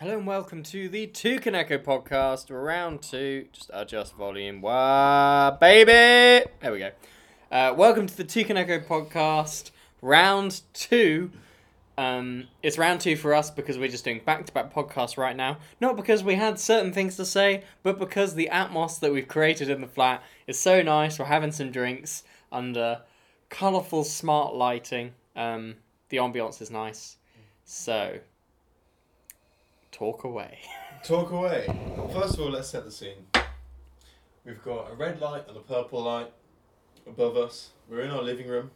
Hello and welcome to the Two podcast, round two. Just adjust volume. Wah, baby! There we go. Uh, welcome to the Two podcast, round two. Um, it's round two for us because we're just doing back to back podcasts right now. Not because we had certain things to say, but because the atmos that we've created in the flat is so nice. We're having some drinks under colourful, smart lighting. Um, the ambiance is nice. So, talk away. Talk away. First of all, let's set the scene. We've got a red light and a purple light above us. We're in our living room.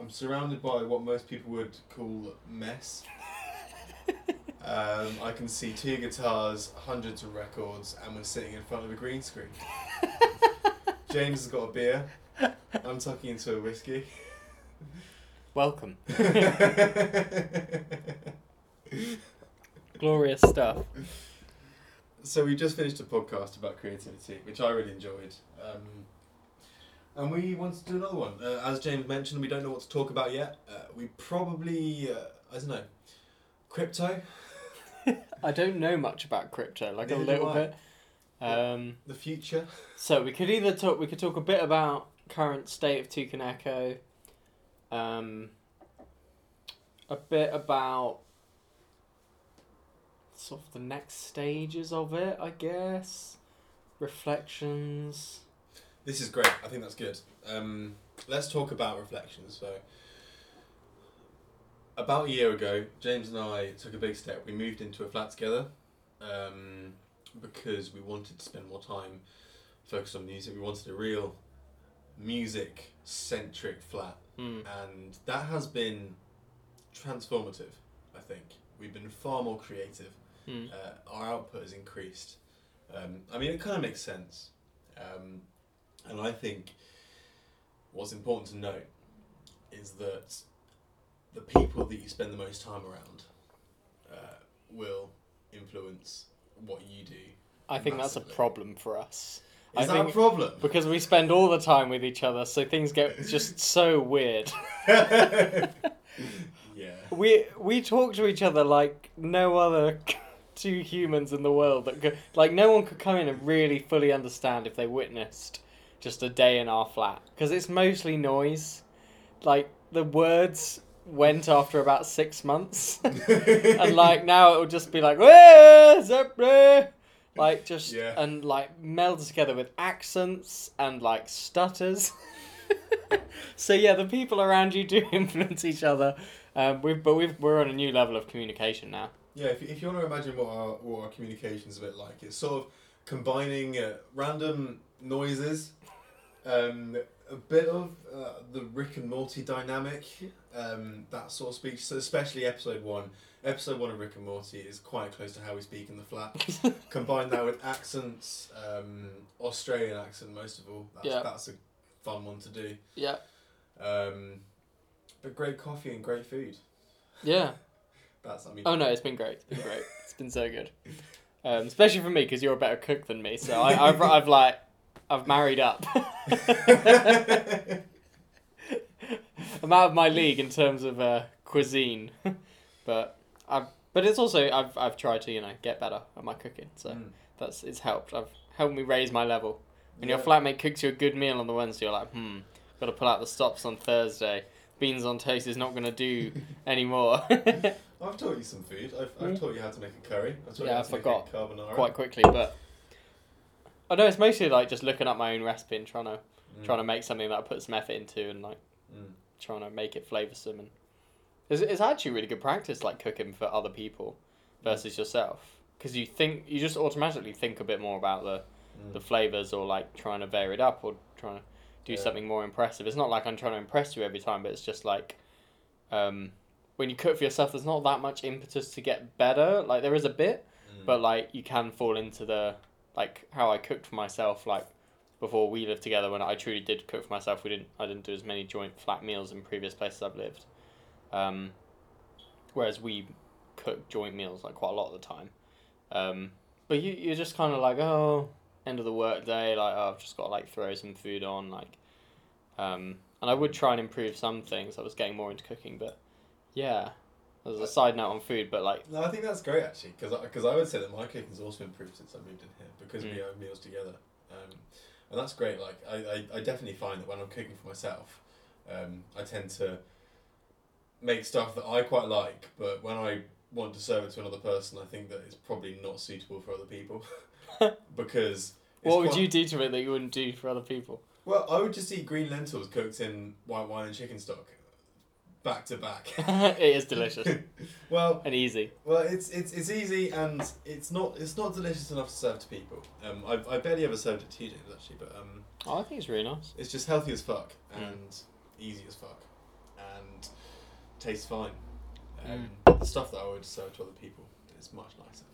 I'm surrounded by what most people would call mess. Um, I can see two guitars, hundreds of records, and we're sitting in front of a green screen. James has got a beer. I'm tucking into a whiskey. Welcome. Glorious stuff. so we just finished a podcast about creativity, which I really enjoyed. Um, and we want to do another one. Uh, as James mentioned, we don't know what to talk about yet. Uh, we probably, uh, I don't know, crypto, I don't know much about crypto, like Neither a little bit. Um, the future. so we could either talk. We could talk a bit about current state of Toucan Echo. Um, a bit about sort of the next stages of it, I guess. Reflections. This is great. I think that's good. Um, let's talk about reflections. So, about a year ago, James and I took a big step. We moved into a flat together um, because we wanted to spend more time focused on music. We wanted a real music centric flat, Hmm. and that has been transformative. I think we've been far more creative. Hmm. Uh, our output has increased. Um, I mean, it kind of makes sense. Um, and I think what's important to note is that the people that you spend the most time around uh, will influence what you do. I think that's a problem for us. Is I that think a problem? because we spend all the time with each other, so things get just so weird. yeah. We we talk to each other like no other two humans in the world that could like no one could come in and really fully understand if they witnessed just a day in our flat because it's mostly noise. Like the words went after about six months, and like now it will just be like like just Yeah. and like melds together with accents and like stutters. so yeah, the people around you do influence each other. Um, we've but we've we're on a new level of communication now. Yeah, if, if you want to imagine what our, what our communication's a bit like, it's sort of combining uh, random noises, um, a bit of uh, the Rick and Morty dynamic, um, that sort of speech, so especially episode one. Episode one of Rick and Morty is quite close to how we speak in the flat. Combine that with accents, um, Australian accent most of all. That's, Yeah. that's a fun one to do. yeah, Um, but great coffee and great food. yeah. That's I mean. Oh no, it's been great. It's been great. It's been so good. Um, especially for me because you're a better cook than me. So I, I've I've like I've married up. I'm out of my league in terms of uh, cuisine, but I've but it's also I've I've tried to you know get better at my cooking. So Mm. that's it's helped. I've helped me raise my level. When your flatmate cooks you a good meal on the Wednesday, you're like, hmm, got to pull out the stops on Thursday. Beans on toast is not going to do anymore. I've taught you some food. I've, I've Mm. taught you how to make a curry. I've taught you Yeah, how I to make forgot a carbonara. Quite quickly, but I know it's mostly like just looking up my own recipe and trying to Mm. trying to make something that I put some effort into and like Mm. trying to make it flavoursome and it's, it's actually really good practice like cooking for other people versus yourself because you think you just automatically think a bit more about the Mm. the flavors or like trying to vary it up or trying to do Yeah. something more impressive. It's not like I'm trying to impress you every time, but it's just like um, when you cook for yourself, there's not that much impetus to get better. Like there is a bit, Mm. but like you can fall into the like how I cooked for myself. Like before we lived together, when I truly did cook for myself, we didn't. I didn't do as many joint flat meals in previous places I've lived. Um, whereas we cook joint meals like quite a lot of the time. Um, but you you're just kind of like oh end of the work day like oh, I've just got to like throw some food on like um, and I would try and improve some things I was getting more into cooking but yeah as a side note on food, but like No, I think that's great actually, because because I, would say that my cooking's also improved since I moved in here because we Mm. have meals together, um, and that's great. Like I, I, I definitely find that when I'm cooking for myself, um, I tend to make stuff that I quite like, but when I want to serve it to another person, I think that it's probably not suitable for other people because. what would quite- you do to it that you wouldn't do for other people? Well, I would just eat green lentils cooked in white wine and chicken stock, back to back. it is delicious well, and easy. Well, it's it's it's easy and it's not it's not delicious enough to serve to people. Um, I I barely ever served it to you, James, actually, but um, Oh, I think it's really nice. it's just healthy as fuck Mm. and easy as fuck, and tastes fine. Mm. Um, The stuff that I would serve to other people is much nicer.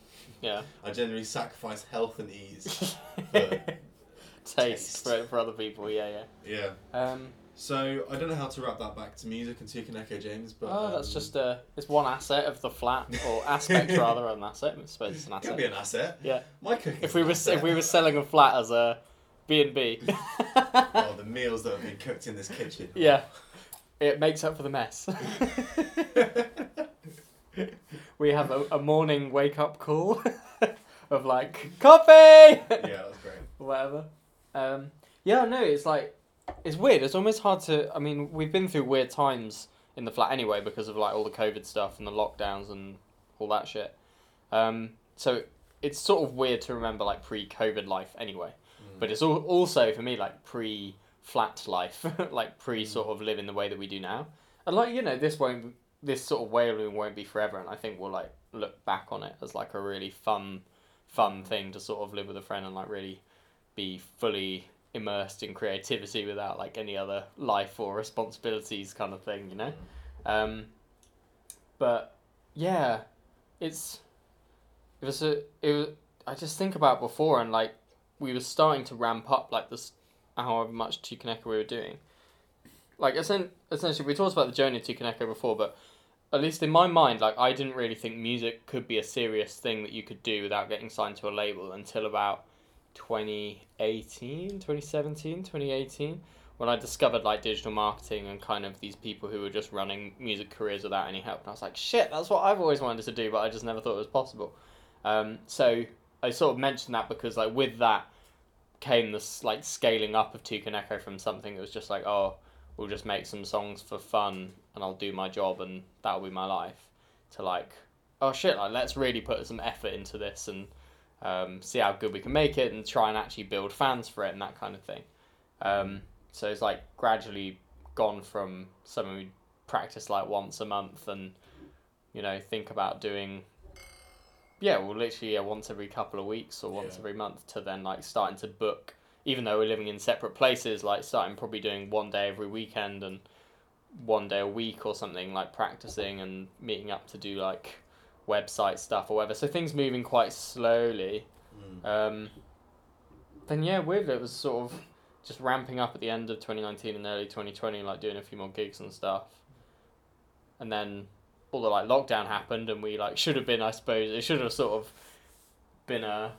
Yeah. I generally sacrifice health and ease. Taste Taste. for, for other people, yeah, yeah. yeah. Um, So I don't know how to wrap that back to music and Toucan Echo, James, but oh, that's um, just uh, it's one asset of the flat, or aspect rather, of an asset. I suppose it's an asset. Could be asset. an asset. Yeah. My cooking. If we were if we were selling a flat as a B and B, oh, the meals that have been cooked in this kitchen. yeah, it makes up for the mess. we have a, a morning wake up call of like coffee, yeah, that's great. whatever. Um, yeah, no, it's like it's weird. It's almost hard to. I mean, we've been through weird times in the flat anyway because of like all the COVID stuff and the lockdowns and all that shit. Um, so it's sort of weird to remember like pre-COVID life anyway. Mm. But it's al- also for me like pre-flat life, like pre sort of living the way that we do now. And like you know, this won't this sort of way of living won't be forever. And I think we'll like look back on it as like a really fun, fun thing to sort of live with a friend and like really be fully immersed in creativity without like any other life or responsibilities kind of thing. You know. Um, but yeah, it's it was a it was. I just think about before and like we were starting to ramp up like this however much Toucan Echo we were doing. Like essen- essentially, we talked about the journey of Toucan Echo before, but at least in my mind, like I didn't really think music could be a serious thing that you could do without getting signed to a label until about 2018, 2017, 2018, when I discovered like digital marketing and kind of these people who were just running music careers without any help. And I was like, shit, that's what I've always wanted to do, but I just never thought it was possible. Um, so I sort of mentioned that because like with that came this like scaling up of Toucan Echo from something that was just like, oh, we'll just make some songs for fun and I'll do my job and that'll be my life, to like, oh shit, like let's really put some effort into this and um, see how good we can make it and try and actually build fans for it and that kind of thing. Um, so it's like gradually gone from something we practice like once a month and you know think about doing yeah well literally yeah, once every couple of weeks or once Yeah. every month to then like starting to book even though we're living in separate places like starting probably doing one day every weekend and one day a week or something like practicing and meeting up to do like website stuff or whatever so things moving quite slowly Mm. um, then yeah, with it was sort of just ramping up at the end of 2019 and early 2020, like doing a few more gigs and stuff. And then all the like lockdown happened, and we like should have been, I suppose, it should have sort of been a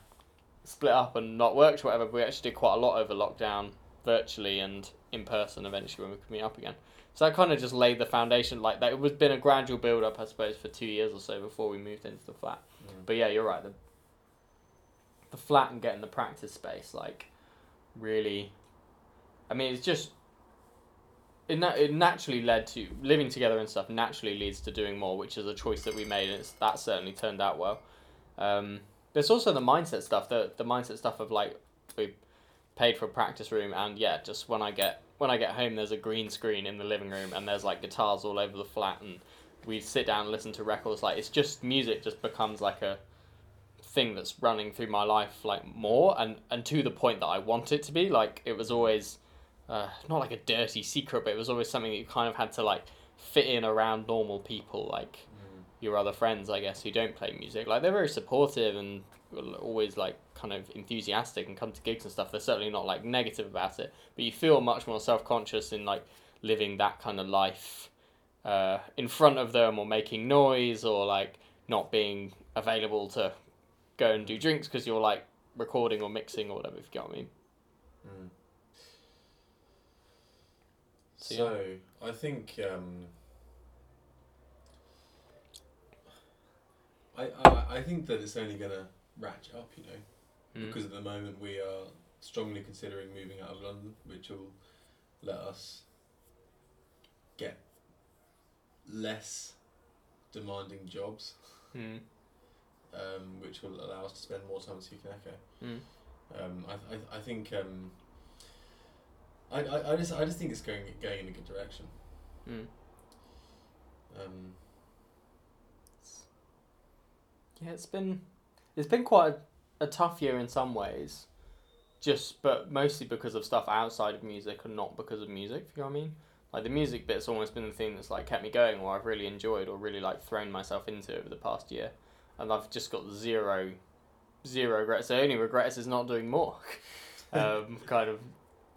split up and not worked, or whatever. But we actually did quite a lot over lockdown, virtually and in person. Eventually, when we could meet up again. So that kind of just laid the foundation, like that. It was been a gradual build up, I suppose, for two years or so before we moved into the flat. Mm. But yeah, you're right. The the flat and getting the practice space, like, really. I mean, it's just. It, na- it naturally led to living together and stuff. Naturally leads to doing more, which is a choice that we made, and it's, that certainly turned out well. Um, there's also the mindset stuff. The the mindset stuff of like we paid for a practice room, and yeah, just when I get when I get home, there's a green screen in the living room, and there's like guitars all over the flat, and we sit down and listen to records. Like it's just music just becomes like a thing that's running through my life like more and and to the point that I want it to be like it was always uh, not like a dirty secret but it was always something that you kind of had to like fit in around normal people like. Your other friends I guess who don't play music. Like they're very supportive and always like kind of enthusiastic and come to gigs and stuff. They're certainly not like negative about it but you feel much more self-conscious in like living that kind of life uh, in front of them or making noise or like not being available to go and do drinks because you're like recording or mixing or whatever if you get what I mean. Mm. So, So, I think um, I, I I think that it's only gonna ratchet up, you know, Mm. because at the moment we are strongly considering moving out of London, which will let us get less demanding jobs, Mm. um, which will allow us to spend more time with Toucan Echo. Mm. Um, I, I, I think um, I, I, I just I just think it's going going in a good direction. Mm. Um, Yeah, it's been it's been quite a, a tough year in some ways, just but mostly because of stuff outside of music and not because of music. If you know what I mean. Like the music bit's almost been the thing that's like kept me going, or I've really enjoyed, or really like thrown myself into over the past year, and I've just got zero, zero regrets. The only regrets is not doing more, um, kind of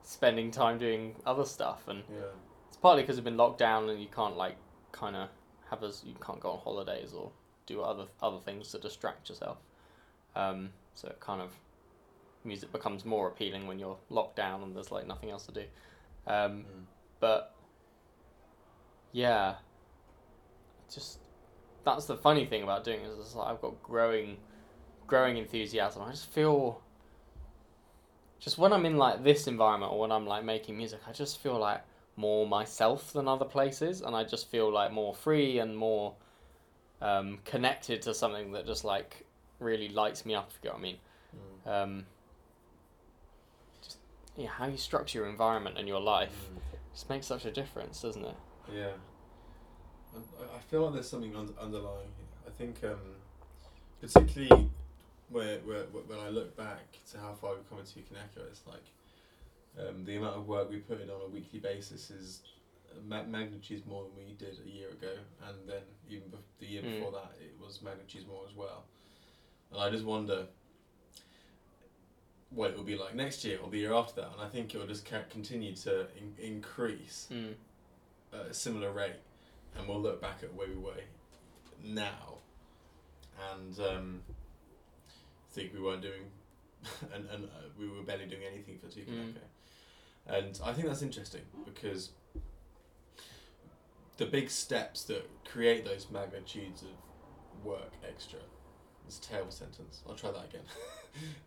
spending time doing other stuff, and yeah. it's partly because I've been locked down and you can't like kind of have us. You can't go on holidays or do other other things to distract yourself. Um, so it kind of music becomes more appealing when you're locked down and there's like nothing else to do. Um, Mm. but yeah, just that's the funny thing about doing it is it's like I've got growing, growing enthusiasm. I just feel. Just when I'm in like this environment or when I'm like making music, I just feel like more myself than other places, and I just feel like more free and more um, connected to something that just like really lights me up. If you get what I mean. Mm. Um, just yeah, how you structure your environment and your life Mm. just makes such a difference, doesn't it? Yeah. I, I feel like there's something un- underlying here. I think, um, particularly where, where, when I look back to how far we've come into Kaneko, it's like um, the amount of work we put in on a weekly basis is magnitudes more than we did a year ago, and then even bef- the year Mm. before that, it was magnitudes more as well. And I just wonder what it will be like next year or the year after that, and I think it will just ca- continue to in- increase Mm. at a similar rate, and we'll look back at where we were now, and um, think we weren't doing, and, and uh, we were barely doing anything for Toucan Echo. And I think that's interesting because the big steps that create those magnitudes of work extra. It's a terrible sentence. I'll try that again.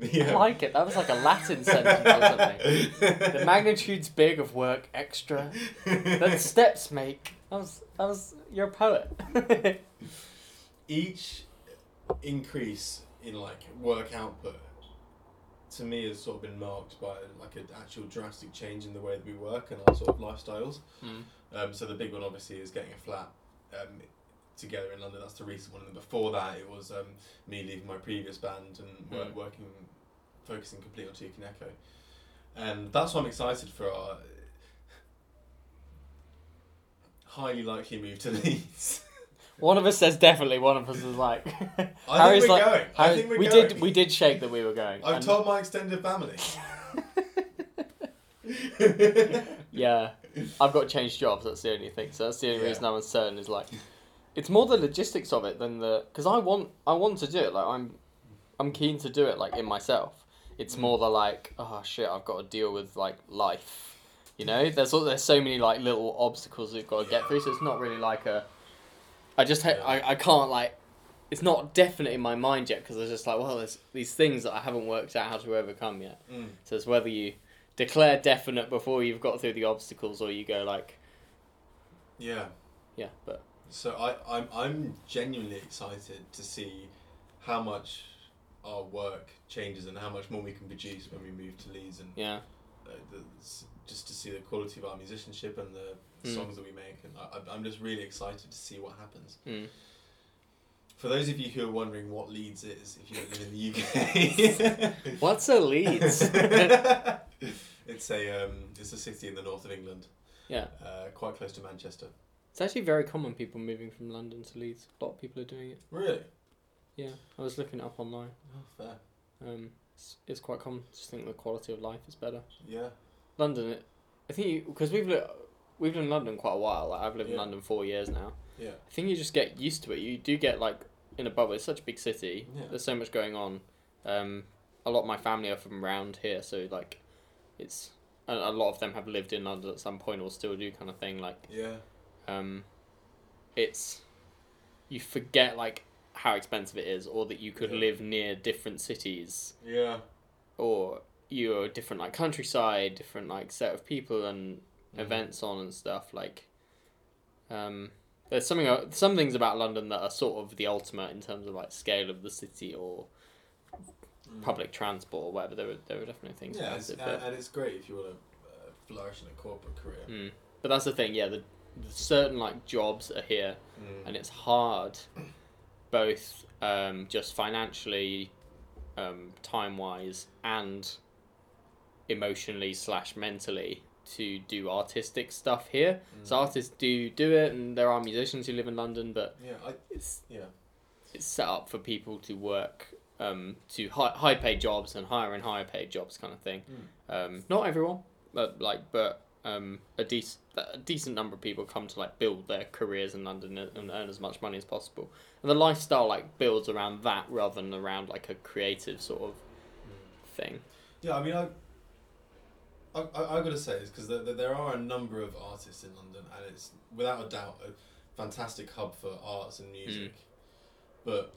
The, I um, like it. That was like a Latin sentence or something. The magnitude's big of work extra. That steps make. That was that was you're a poet. each increase in like work output to me has sort of been marked by like an actual drastic change in the way that we work and our sort of lifestyles. mm. Um, so the big one obviously is getting a flat um, together in London. That's the recent one. And before that, it was um, me leaving my previous band and Mm. working, focusing completely on Toucan Echo. And that's why I'm excited for our highly likely move to Leeds. One of us says definitely. One of us is like. I Harry's think we're like- going. I Harry- think we're we going. did we did shake that we were going. I've and- told my extended family. Yeah, I've got to change jobs. That's the only thing. So that's the only Yeah. reason I'm uncertain. Is like, it's more the logistics of it than the because I want I want to do it. Like I'm, I'm keen to do it. Like in myself. It's more the like oh shit I've got to deal with like life. You know, there's all, there's so many like little obstacles we've got to get through. So it's not really like a. I just ha- I I can't like. It's not definite in my mind yet because it's just like well there's these things that I haven't worked out how to overcome yet. Mm. So it's whether you declare definite before you've got through the obstacles, or you go like, Yeah. yeah, but So I, I'm, I'm genuinely excited to see how much our work changes and how much more we can produce when we move to Leeds and yeah, uh, the, just to see the quality of our musicianship and the Mm. songs that we make. And I, I- I'm just really excited to see what happens. mm. For those of you who are wondering what Leeds is, if you don't live in the UK, what's a Leeds? it's a um, it's a city in the north of England, yeah, uh, quite close to Manchester. it's actually very common. People moving from London to Leeds. A lot of people are doing it. Really? Yeah, I was looking it up online. Oh, fair. Um, it's, it's quite common. Just think the quality of life is better. Yeah. London, it, I think because we've li- we've lived in London quite a while. Like I've lived in London four years now. Yeah. I think you just get used to it. You do get like in a bubble. It's such a big city. Yeah. There's so much going on. Um, a lot of my family are from around here, so like, it's a, a lot of them have lived in London at some point or still do kind of thing. Like, Yeah. um, it's you forget like how expensive it is, or that you could Yeah. live near different cities, Yeah. or you're different like countryside, different like set of people and Mhm. events on and stuff. Like, um, there's something uh, some things about London that are sort of the ultimate in terms of like scale of the city or Mm. public transport or whatever. There were there were definitely things Yeah, it's, it, and, and it's great if you want to uh, flourish in a corporate career. mm. but that's the thing. Yeah, the, the certain like jobs are here, Mm. and it's hard, both um, just financially, um, time wise, and emotionally slash mentally to do artistic stuff here. So Mm. artists do do it, and there are musicians who live in London, but Yeah, I, it's yeah. it's set up for people to work um, to high high paid jobs and higher and higher paid jobs kind of thing. Um, not everyone, but like but um, a decent a decent number of people come to like build their careers in London and earn as much money as possible. And the lifestyle like builds around that rather than around like a creative sort of thing. Yeah, I mean, I, I, I, I gotta say this because there, there- there are a number of artists in London, and it's without a doubt a fantastic hub for arts and music. But,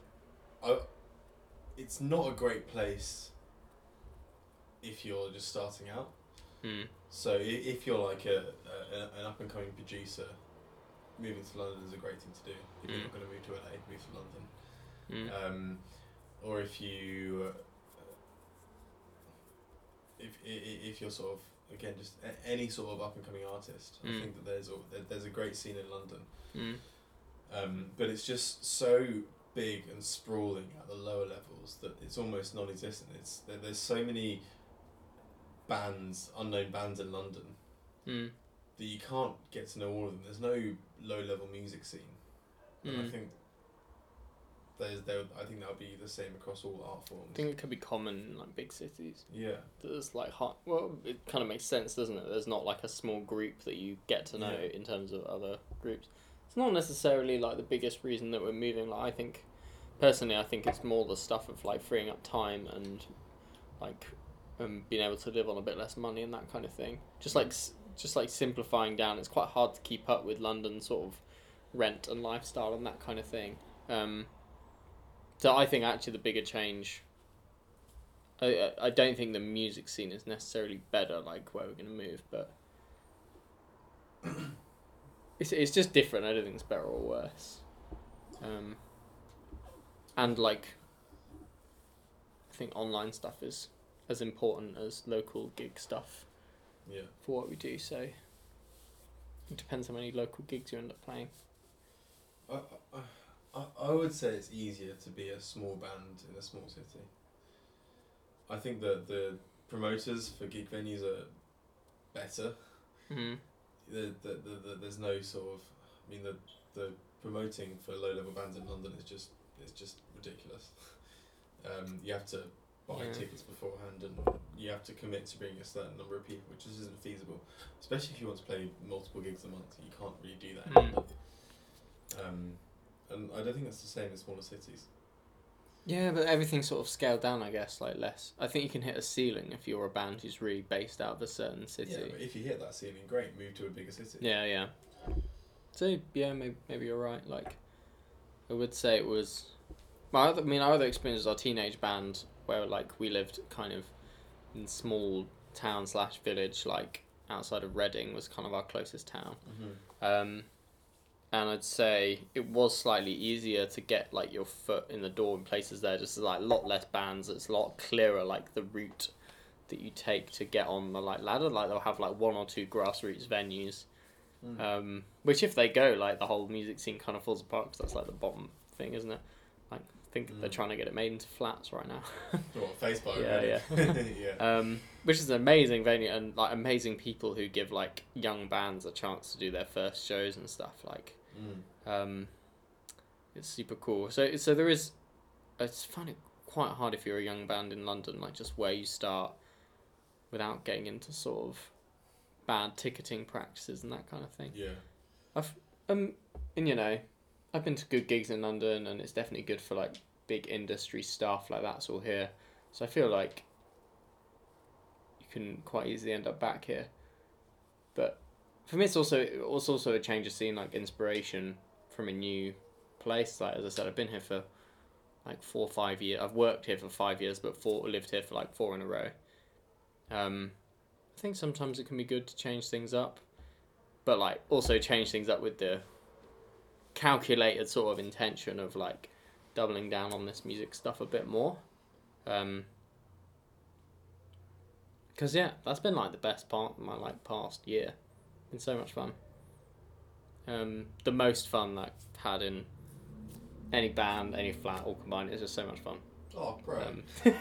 I, it's not a great place if you're just starting out. Mm. So if you're like a, a an up and coming producer, moving to London is a great thing to do. If you're Mm. not going to move to LA, move to London. Mm. Um, or if you, uh, if if you're sort of again just a- any sort of up and coming artist, I Mm. think that there's a, there's a great scene in London. Mm. Um, but it's just so big and sprawling at the lower levels that it's almost non-existent. It's there, there's so many bands, unknown bands in London Mm. that you can't get to know all of them. There's no low-level music scene. And I Mm. think there's there. I think that would be the same across all art forms. I think it could be common in like big cities. yeah. There's like hot. Well, it kind of makes sense, doesn't it? There's not like a small group that you get to know Yeah. in terms of other groups. It's not necessarily like the biggest reason that we're moving. Like I think, personally, I think it's more the stuff of like freeing up time and like um, being able to live on a bit less money and that kind of thing. Just like just like simplifying down. It's quite hard to keep up with London sort of rent and lifestyle and that kind of thing. Um, so I think actually the bigger change I, I- I don't think the music scene is necessarily better, like where we're gonna move, but it's it's just different. I don't think it's better or worse. Um, and like, I think online stuff is as important as local gig stuff Yeah. for what we do. So it depends how many local gigs you end up playing. I, I, I, would say it's easier to be a small band in a small city. I think that the promoters for gig venues are better. Mm. The, the, the, the, there's no sort of, I mean, the, the promoting for low level bands in London is just is just ridiculous. Um, you have to buy Yeah. tickets beforehand and you have to commit to bring a certain number of people, which just isn't feasible. Especially if you want to play multiple gigs a month, you can't really do that Mm. Um, and I don't think that's the same in smaller cities. Yeah, but everything's sort of scaled down, I guess, like less. I think you can hit a ceiling if you're a band who's really based out of a certain city. Yeah, but if you hit that ceiling, great, move to a bigger city. Yeah, yeah. So yeah, maybe maybe you're right. Like, I would say it was. My other, I mean, our other experience was our teenage band, where like we lived kind of in small town slash village, like outside of Reading was kind of our closest town. Mm-hmm. Um, and I'd say it was slightly easier to get like your foot in the door in places there. Just like a lot less bands. It's a lot clearer, like the route that you take to get on the like ladder. Like they'll have like one or two grassroots venues, Mm. um, which if they go, like the whole music scene kind of falls apart because that's like the bottom thing, isn't it? Like I think they're Mm. trying to get it made into flats right now. What, Facebook? Yeah, really? yeah. um, which is an amazing venue and like amazing people who give like young bands a chance to do their first shows and stuff. Like Mm. um, it's super cool. So so there is. it's just find it quite hard if you're a young band in London, like just where you start, without getting into sort of bad ticketing practices and that kind of thing. Yeah. I've Um, and you know, I've been to good gigs in London, and it's definitely good for like big industry stuff like that's all here. So I feel like you can quite easily end up back here. But for me, it's also it's also a change of scene, like inspiration from a new place. Like as I said, I've been here for like four or five years. I've worked here for five years, but four lived here for like four in a row. Um, I think sometimes it can be good to change things up, but like also change things up with the calculated sort of intention of like doubling down on this music stuff a bit more. Um, Cause yeah, that's been like the best part of my like past year. Been so much fun. Um, the most fun that I've had in any band, any flat, all combined. It's just so much fun. Oh, great. Um, yeah,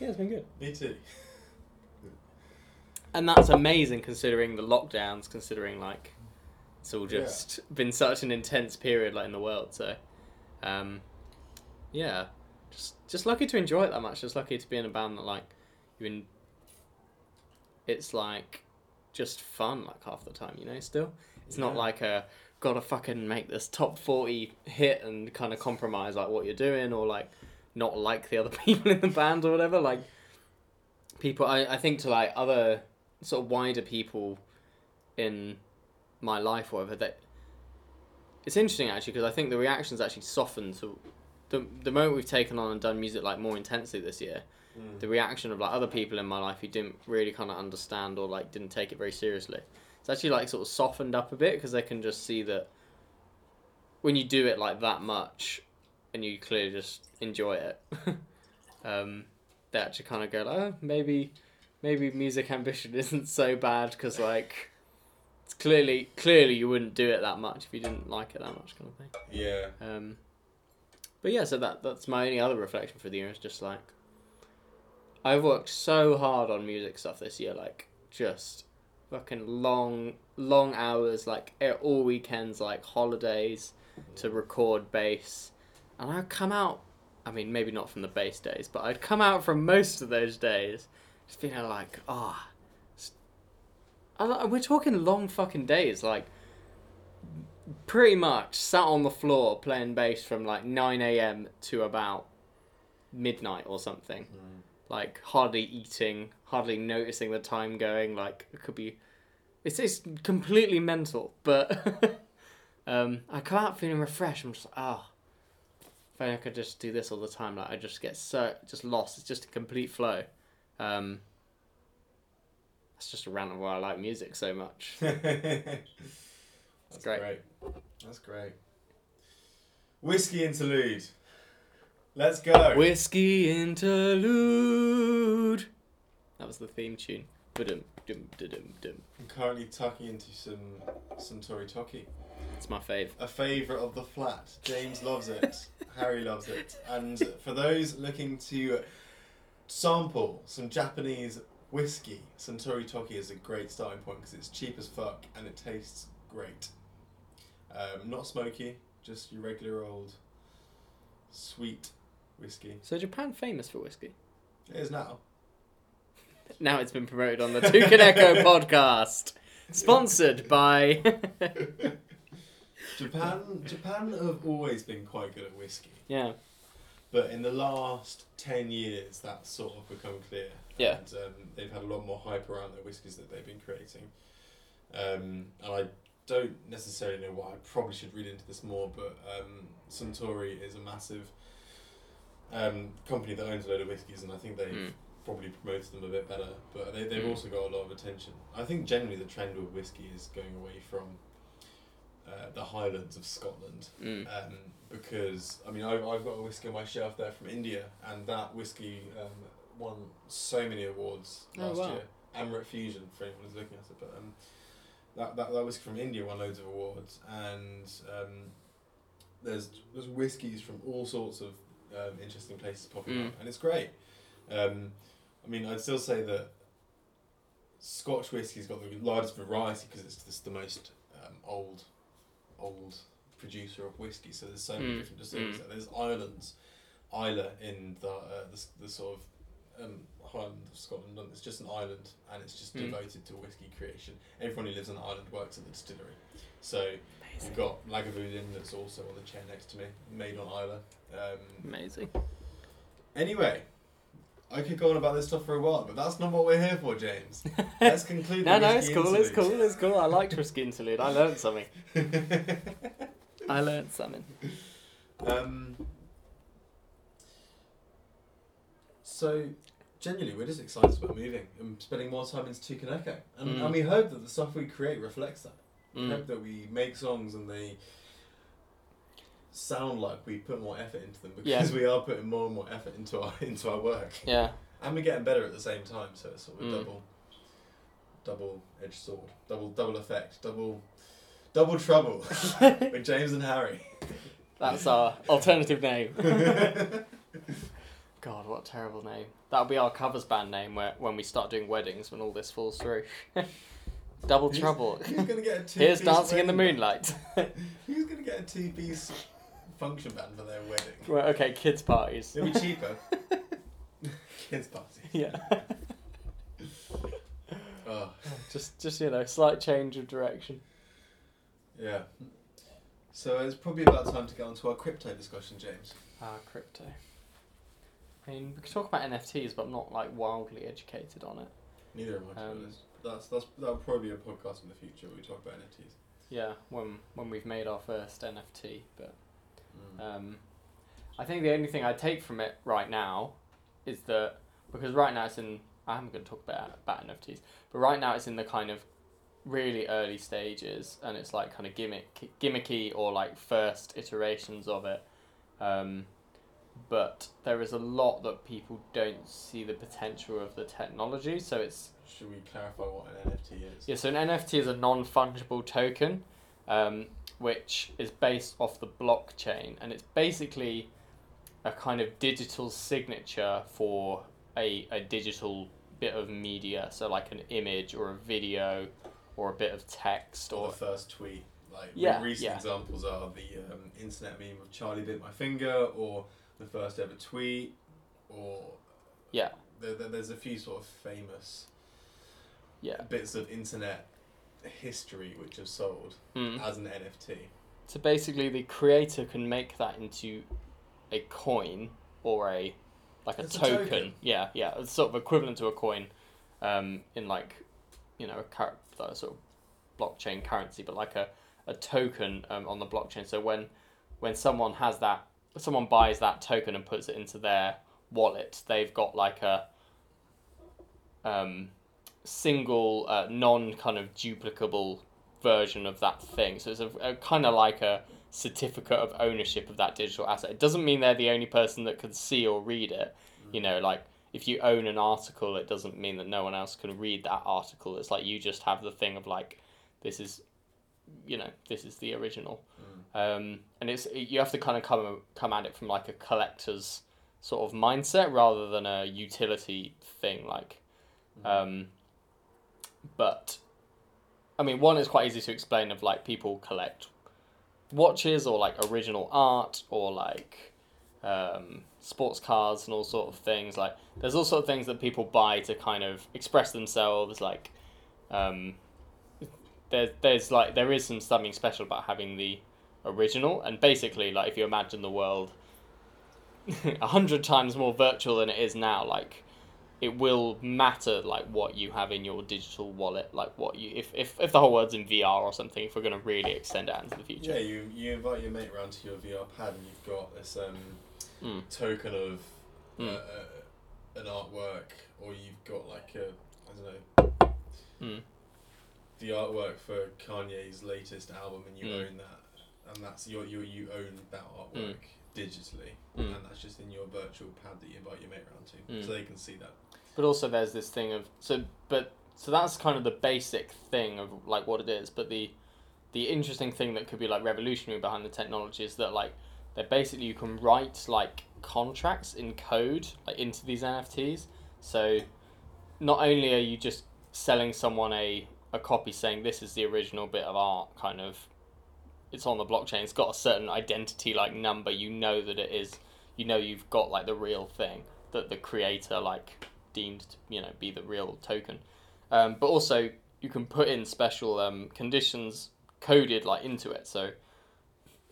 it's been good. Me too. And that's amazing considering the lockdowns, considering like it's all Yeah. just been such an intense period like in the world. So, um, yeah, just just lucky to enjoy it that much. Just lucky to be in a band that like you in. It's like just fun like half the time, you know. Still, it's not like a gotta fucking make this top forty hit and kind of compromise like what you're doing or like not like the other people in the band or whatever. Like people, I I think to like other sort of wider people in my life or whatever that it's interesting actually because I think the reactions actually softened to the the moment we've taken on and done music like more intensely this year Mm. the reaction of like other people in my life who didn't really kind of understand or like didn't take it very seriously it's actually like sort of softened up a bit because they can just see that when you do it like that much and you clearly just enjoy it um they actually kind of go like oh, maybe maybe music ambition isn't so bad because like clearly clearly you wouldn't do it that much if you didn't like it that much kind of thing Yeah. um, but yeah, so that that's my only other reflection for the year is just like I've worked so hard on music stuff this year, like just fucking long, long hours, like all weekends, like holidays to record bass, and I'd come out. I mean, maybe not from the bass days, but I'd come out from most of those days, just feeling like, ah, oh, we're talking long fucking days, like pretty much sat on the floor playing bass from like 9 a.m. to about midnight or something. Mm. Like hardly eating, hardly noticing the time going. Like it could be, it's it's completely mental. But um, I come out feeling refreshed. I'm just like, ah, if only I could just do this all the time. Like I just get so just lost. It's just a complete flow. Um, that's just a random why I like music so much. That's great. great. That's great. Whiskey interlude. Let's go. Whiskey interlude. That was the theme tune. Ba-dum, dum, da-dum, dum. I'm currently tucking into some some Tori Toki. It's my fave. A favourite of the flat. James loves it. Harry loves it. And for those looking to sample some Japanese whiskey, Suntory Toki is a great starting point because it's cheap as fuck and it tastes great. Um, not smoky, just your regular old sweet whiskey. So Japan famous for whiskey. It is now. Now it's been promoted on the Toucan Echo podcast. Sponsored by. Japan, Japan have always been quite good at whiskey, yeah. But in the last ten years, that's sort of become clear. Yeah. And um, they've had a lot more hype around their whiskies that they've been creating. Um, and I don't necessarily know why. I probably should read into this more, but um, Suntory is a massive um, company that owns a load of whiskies, and I think they've Mm. probably promoted them a bit better. But they, they've Mm. also got a lot of attention. I think generally the trend with whiskey is going away from uh, the Highlands of Scotland Mm. um, because I mean I've, I've got a whiskey on my shelf there from India and that whiskey um, won so many awards last Oh, last wow. year. Amrut Fusion for anyone who's looking at it, but um, that, that that whiskey from India won loads of awards and um, there's there's whiskies from all sorts of um, interesting places popping Mm. up and it's great. Um, I mean I'd still say that Scotch whiskey's got the largest variety because it's just the most um, old old producer of whiskey. So there's so many Mm, different distilleries. mm. There's Ireland's Islay in the, uh, the the sort of um, Highland of Scotland. and It's just an island, and it's just Mm. devoted to whiskey creation. Everyone who lives on the island works at the distillery. So you've got Lagavulin that's also on the chair next to me, made on Islay. Um, Amazing. anyway. I could go on about this stuff for a while, but that's not what we're here for, James. Let's conclude. no, no, it's cool, it's cool, it's cool. I liked whiskey interlude. I learned something. I learned something. Um, so, genuinely, we're just excited about moving and spending more time in Toucan Echo. And, Mm. and we hope that the stuff we create reflects that. We Mm. hope that we make songs and they sound like we put more effort into them because we are putting more and more effort into our into our work. Yeah. And we're getting better at the same time, so it's sort of a Mm. double double edged sword. Double double effect. Double double trouble with James and Harry. That's our alternative name. God, what a terrible name. That'll be our covers band name where when we start doing weddings when all this falls through. Double Who's- trouble. Who's gonna get a two Here's dancing in the moonlight. Who's gonna get a two piece function band for their wedding? right, okay, kids parties. It'll be cheaper. Kids party. yeah. Oh, just just you know, slight change of direction. yeah. So it's probably about time to get on to our crypto discussion, James. Ah, crypto. I mean, we could talk about NFTs, but I'm not like wildly educated on it. Neither am I, to be Um, honest. That's that's that'll probably be a podcast in the future where we talk about NFTs. Yeah, when when we've made our first NFT, but. Um, I think the only thing I take from it right now is that because right now it's in I'm going to talk about about NFTs, but right now it's in the kind of really early stages and it's like kind of gimmick gimmicky or like first iterations of it. Um, but there is a lot that people don't see the potential of the technology, so it's Should we clarify what an NFT is? yeah, so an NFT is a non fungible token, um, which is based off the blockchain, and it's basically a kind of digital signature for a, a digital bit of media, so like an image or a video or a bit of text Or or the first tweet. Like Yeah, recent yeah. examples are the um, internet meme of Charlie bit my finger, or the first ever tweet, or yeah, there, there, there's a few sort of famous yeah. bits of internet history which have sold Mm. as an NFT. So basically, the creator can make that into a coin or a like a It's a token. token. Yeah, yeah, it's sort of equivalent to a coin, um, in like, you know, a uh, sort of blockchain currency, but like a, a token um, on the blockchain. So when when someone has that, someone buys that token and puts it into their wallet, they've got like a um, single, uh, non kind of duplicable version of that thing. So it's a, a kind of like a certificate of ownership of that digital asset. It doesn't mean they're the only person that can see or read it. You know, like if you own an article, it doesn't mean that no one else can read that article. It's like you just have the thing of like, this is, you know, this is the original. Um, and it's you have to kind of come come at it from like a collector's sort of mindset rather than a utility thing. Like, um, but I mean, one is quite easy to explain. Of like people collect watches or like original art or like um, sports cars and all sort of things. Like, there's all sort of things that people buy to kind of express themselves. Like, um, there, there's like there is some something special about having the original, and basically, like if you imagine the world a hundred times more virtual than it is now, like it will matter like what you have in your digital wallet, like what you if if, if the whole world's in VR or something, if we're gonna really extend it out into the future. Yeah, you, you invite your mate round to your VR pad and you've got this um, Mm. token of Mm. uh, an artwork, or you've got like a I don't know Mm. the artwork for Kanye's latest album, and you Mm. own that, and that's your you you own that artwork digitally, Mm. and that's just in your virtual pad that you invite your mate round to, so they can see that. But also there's this thing of so but so that's kind of the basic thing of like what it is. But the the interesting thing that could be like revolutionary behind the technology is that like that basically you can write like contracts in code like into these NFTs. So not only are you just selling someone a, a copy saying this is the original bit of art kind of it's on the blockchain, it's got a certain identity like number, you know that it is you know you've got like the real thing that the creator like deemed to you know be the real token. Um, but also you can put in special um, conditions coded like into it. So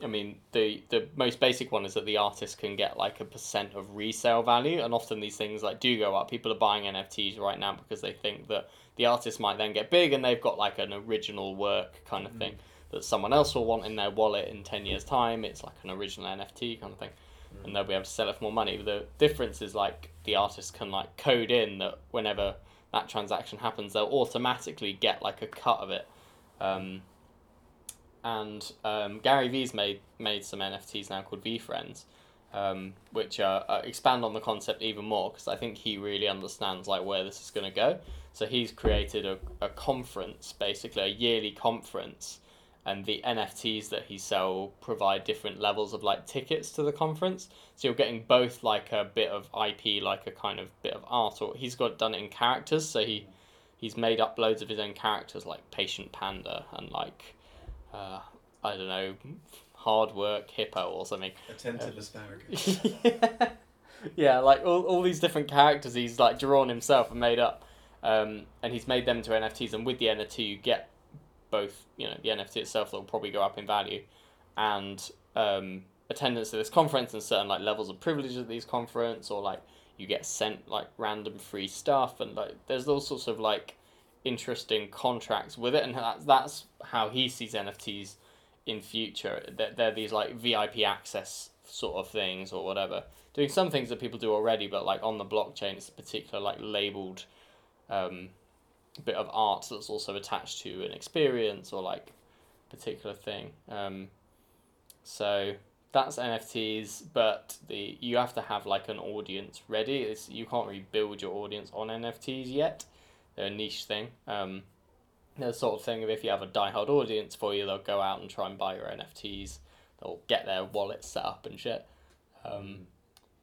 I mean the the most basic one is that the artist can get like a percent of resale value, and often these things like do go up. People are buying NFTs right now because they think that the artist might then get big and they've got like an original work kind of thing. that someone else will want in their wallet in 10 years' time. It's like an original NFT kind of thing. And they'll be able to sell it for more money. The difference is like the artist can like code in that whenever that transaction happens, they'll automatically get like a cut of it. Um, and um, Gary V's made made some NFTs now called VeeFriends, um, which uh, expand on the concept even more because I think he really understands like where this is going to go. So he's created a, a conference, basically a yearly conference, and the NFTs that he sell provide different levels of like tickets to the conference. So you're getting both like a bit of IP, like a kind of bit of art, or he's got done it in characters. So he he's made up loads of his own characters like Patient Panda and like uh, I don't know, hard work hippo or something. Attentive asparagus. yeah. yeah, like all, all these different characters he's like drawn himself and made up. Um, and he's made them into NFTs, and with the NFT, you get both, you know, the NFT itself that will probably go up in value, and um, attendance to this conference and certain like levels of privilege at these conference, or like you get sent like random free stuff, and like there's all sorts of like interesting contracts with it, and that's that's how he sees NFTs in future. They're, they're these like VIP access sort of things or whatever, doing some things that people do already, but like on the blockchain, it's a particular like labeled um, bit of art that's also attached to an experience or like particular thing. Um, so that's NFTs, but the you have to have like an audience ready. It's, you can't really build your audience on NFTs yet. They're a niche thing. Um, they're the sort of thing of if you have a diehard audience for you, they'll go out and try and buy your NFTs. They'll get their wallet set up and shit. Um,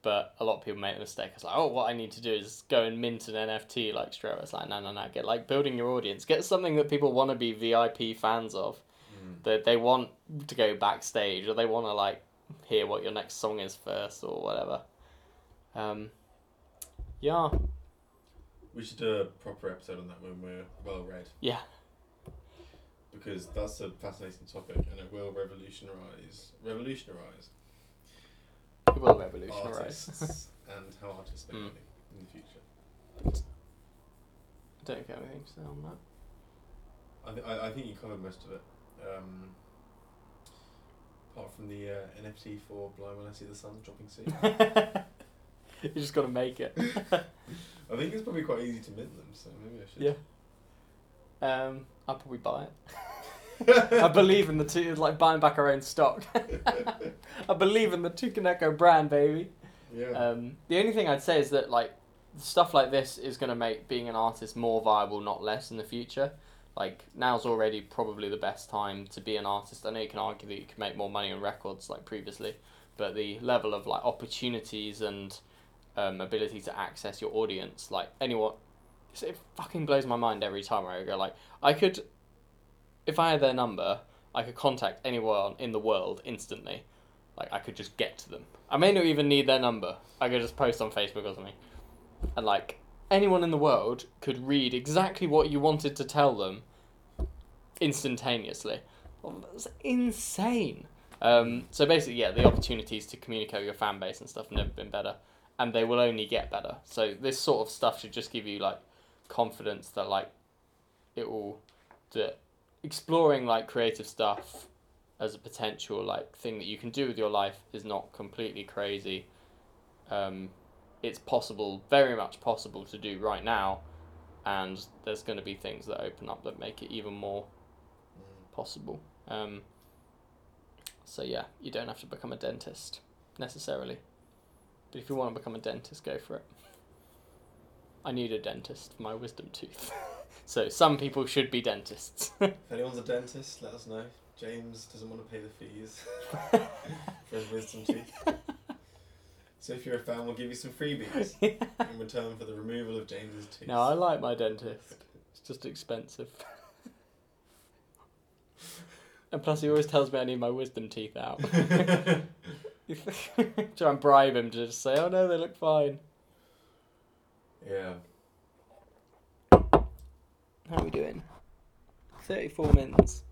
but a lot of people make the mistake. It's like, oh, what I need to do is go and mint an NFT like straight away. It's like, no, no, no. Get like building your audience. Get something that people want to be VIP fans of. Mm. That they want to go backstage or they want to like hear what your next song is first or whatever. Um, yeah, We should do a proper episode on that when we're well read. Yeah. Because that's a fascinating topic and it will revolutionise revolutionise it will revolutionise. artists and how artists make Mm. money in the future. I don't get anything to say on that. I, th- I, I think you covered most of it. Um, apart from the uh, NFT for Blind When I See the Sun dropping soon. you just got to make it. I think it's probably quite easy to mint them, so maybe I should. Yeah. Um, I'll probably buy it. I believe in the two, like buying back our own stock. I believe in the Toucan Echo brand, baby. yeah. Um, the only thing I'd say is that like stuff like this is going to make being an artist more viable, not less, in the future. Like now's already probably the best time to be an artist. I know you can argue that you can make more money on records like previously, but the level of like opportunities and um, ability to access your audience, like anyone, it fucking blows my mind every time I go like I could, if I had their number, I could contact anyone in the world instantly. Like I could just get to them. I may not even need their number. I could just post on Facebook or something, and like anyone in the world could read exactly what you wanted to tell them instantaneously. Well, That's insane. Um, so basically, yeah, the opportunities to communicate with your fan base and stuff have never been better, and they will only get better. So this sort of stuff should just give you like confidence that like it will that exploring like creative stuff as a potential like thing that you can do with your life is not completely crazy. Um, it's possible, very much possible to do right now, and there's going to be things that open up that make it even more Mm. possible. Um, so yeah, you don't have to become a dentist necessarily, but if you want to become a dentist, go for it. I need a dentist for my wisdom tooth, so some people should be dentists. If anyone's a dentist, let us know. James doesn't want to pay the fees for his wisdom teeth. So if you're a fan, we'll give you some freebies in return for the removal of James's teeth. no, I like my dentist. It's just expensive. and plus, he always tells me I need my wisdom teeth out. Try and bribe him to just say, "Oh no, they look fine." yeah. How are we doing? Thirty-four minutes.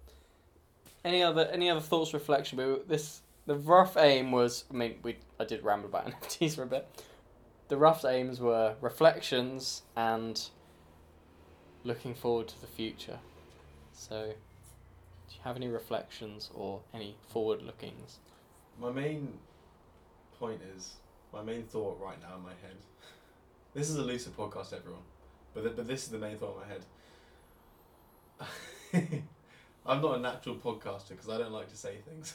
Any other any other thoughts, reflection? But this the rough aim was. I mean, we I did ramble about NFTs for a bit. The rough aims were reflections and looking forward to the future. So, Do you have any reflections or any forward lookings? My main point is my main thought right now in my head. This is a lucid podcast, everyone, but th- but this is the main thought in my head. I'm not a natural podcaster because I don't like to say things.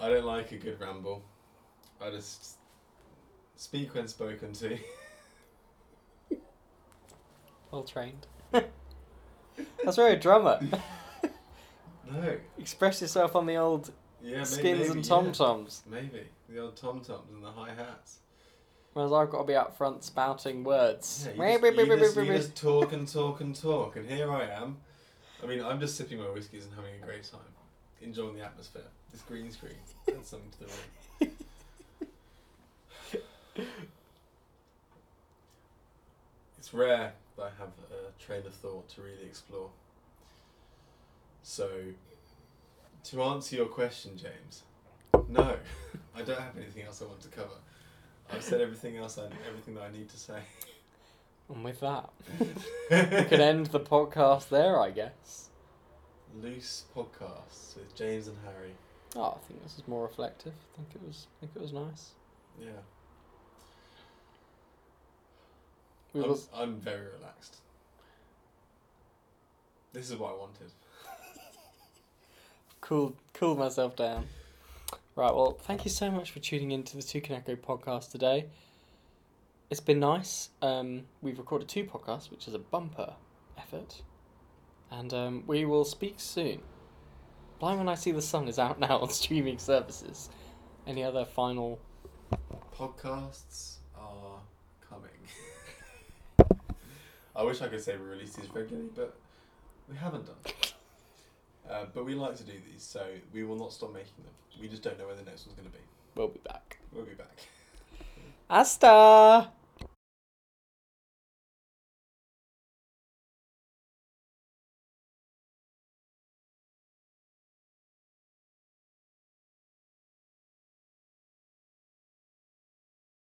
I don't like a good ramble. I just speak when spoken to. Well trained. That's very a drummer. No. Express yourself on the old Yeah, may- skins maybe, and tom toms. Maybe the old tom toms and the hi-hats. Whereas I've got to be out front spouting words. Yeah, you, just, you, just, you just talk and talk and talk, and here I am. I mean, I'm just sipping my whiskies and having a great time, enjoying the atmosphere. This green screen adds something to the room. It's rare that I have a train of thought to really explore. So, to answer your question, James, no, I don't have anything else I want to cover. I've said everything else, I, everything that I need to say. And with that, we can end the podcast there, I guess. Loose podcasts with James and Harry. Oh, I think this is more reflective. I think it was. I think it was nice. Yeah, We I'm, will. I'm very relaxed. This is what I wanted. cool cool myself down. Right, well, thank you so much for tuning into the Toucan Echo podcast today. It's been nice. Um, we've recorded two podcasts, which is a bumper effort. And um, we will speak soon. Blind When I See the Sun is out now on streaming services. Any other final. Podcasts are coming. I wish I could say we release these regularly, but we haven't done. Uh, but we like to do these, so we will not stop making them. We just don't know where the next one's going to be. We'll be back. We'll be back. Hasta!